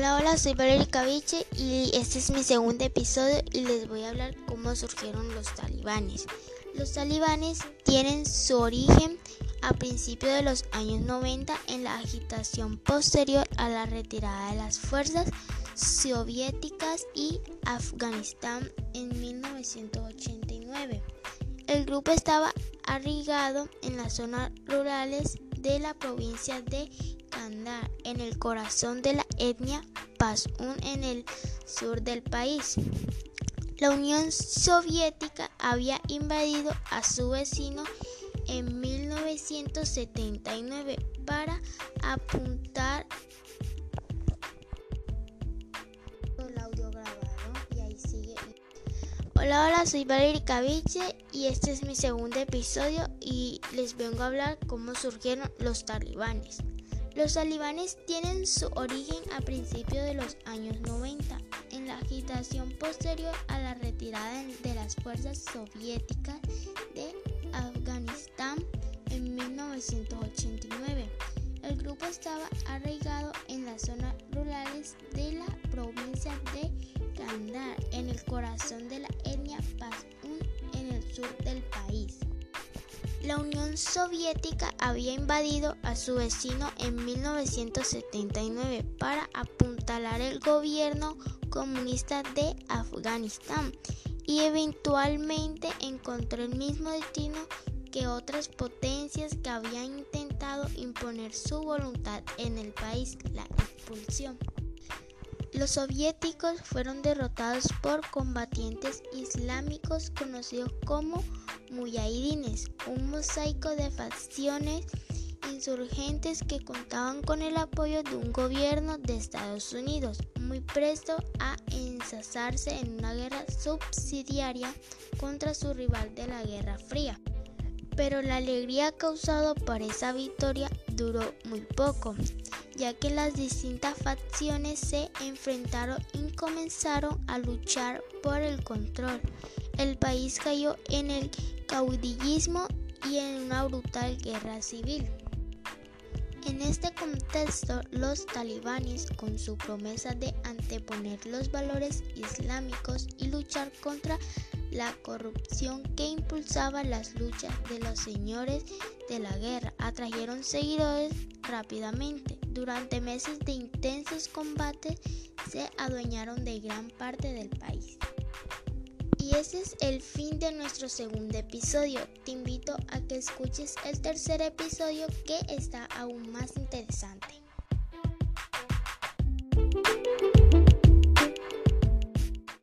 Hola, hola, soy Valeria Caviche y este es mi segundo episodio y les voy a hablar cómo surgieron los talibanes. Los talibanes tienen su origen a principios de los años 90 en la agitación posterior a la retirada de las fuerzas soviéticas y Afganistán en 1989. El grupo estaba arraigado en las zonas rurales de la provincia de Kandahar, en el corazón de la etnia Pashtun en el sur del país. La Unión Soviética había invadido a su vecino en 1979 para apuntar Hola, hola, soy Valerie Caviche y este es mi segundo episodio y les vengo a hablar cómo surgieron los talibanes. Los talibanes tienen su origen a principios de los años 90, en la agitación posterior a la retirada de las fuerzas soviéticas de Afganistán en 1989. El grupo estaba arraigado en las zonas rurales de la provincia de Kandahar, en el corazón del país. La Unión Soviética había invadido a su vecino en 1979 para apuntalar el gobierno comunista de Afganistán y eventualmente encontró el mismo destino que otras potencias que habían intentado imponer su voluntad en el país, la expulsión. Los soviéticos fueron derrotados por combatientes islámicos conocidos como muyahidines, un mosaico de facciones insurgentes que contaban con el apoyo de un gobierno de Estados Unidos, muy presto a ensazarse en una guerra subsidiaria contra su rival de la Guerra Fría. Pero la alegría causada por esa victoria duró muy poco, ya que las distintas facciones se enfrentaron y comenzaron a luchar por el control. El país cayó en el caudillismo y en una brutal guerra civil. En este contexto, los talibanes, con su promesa de anteponer los valores islámicos y luchar contra la corrupción que impulsaba las luchas de los señores de la guerra, atrajeron seguidores rápidamente. Durante meses de intensos combates se adueñaron de gran parte del país. Y ese es el fin de nuestro segundo episodio. Te invito a que escuches el tercer episodio que está aún más interesante.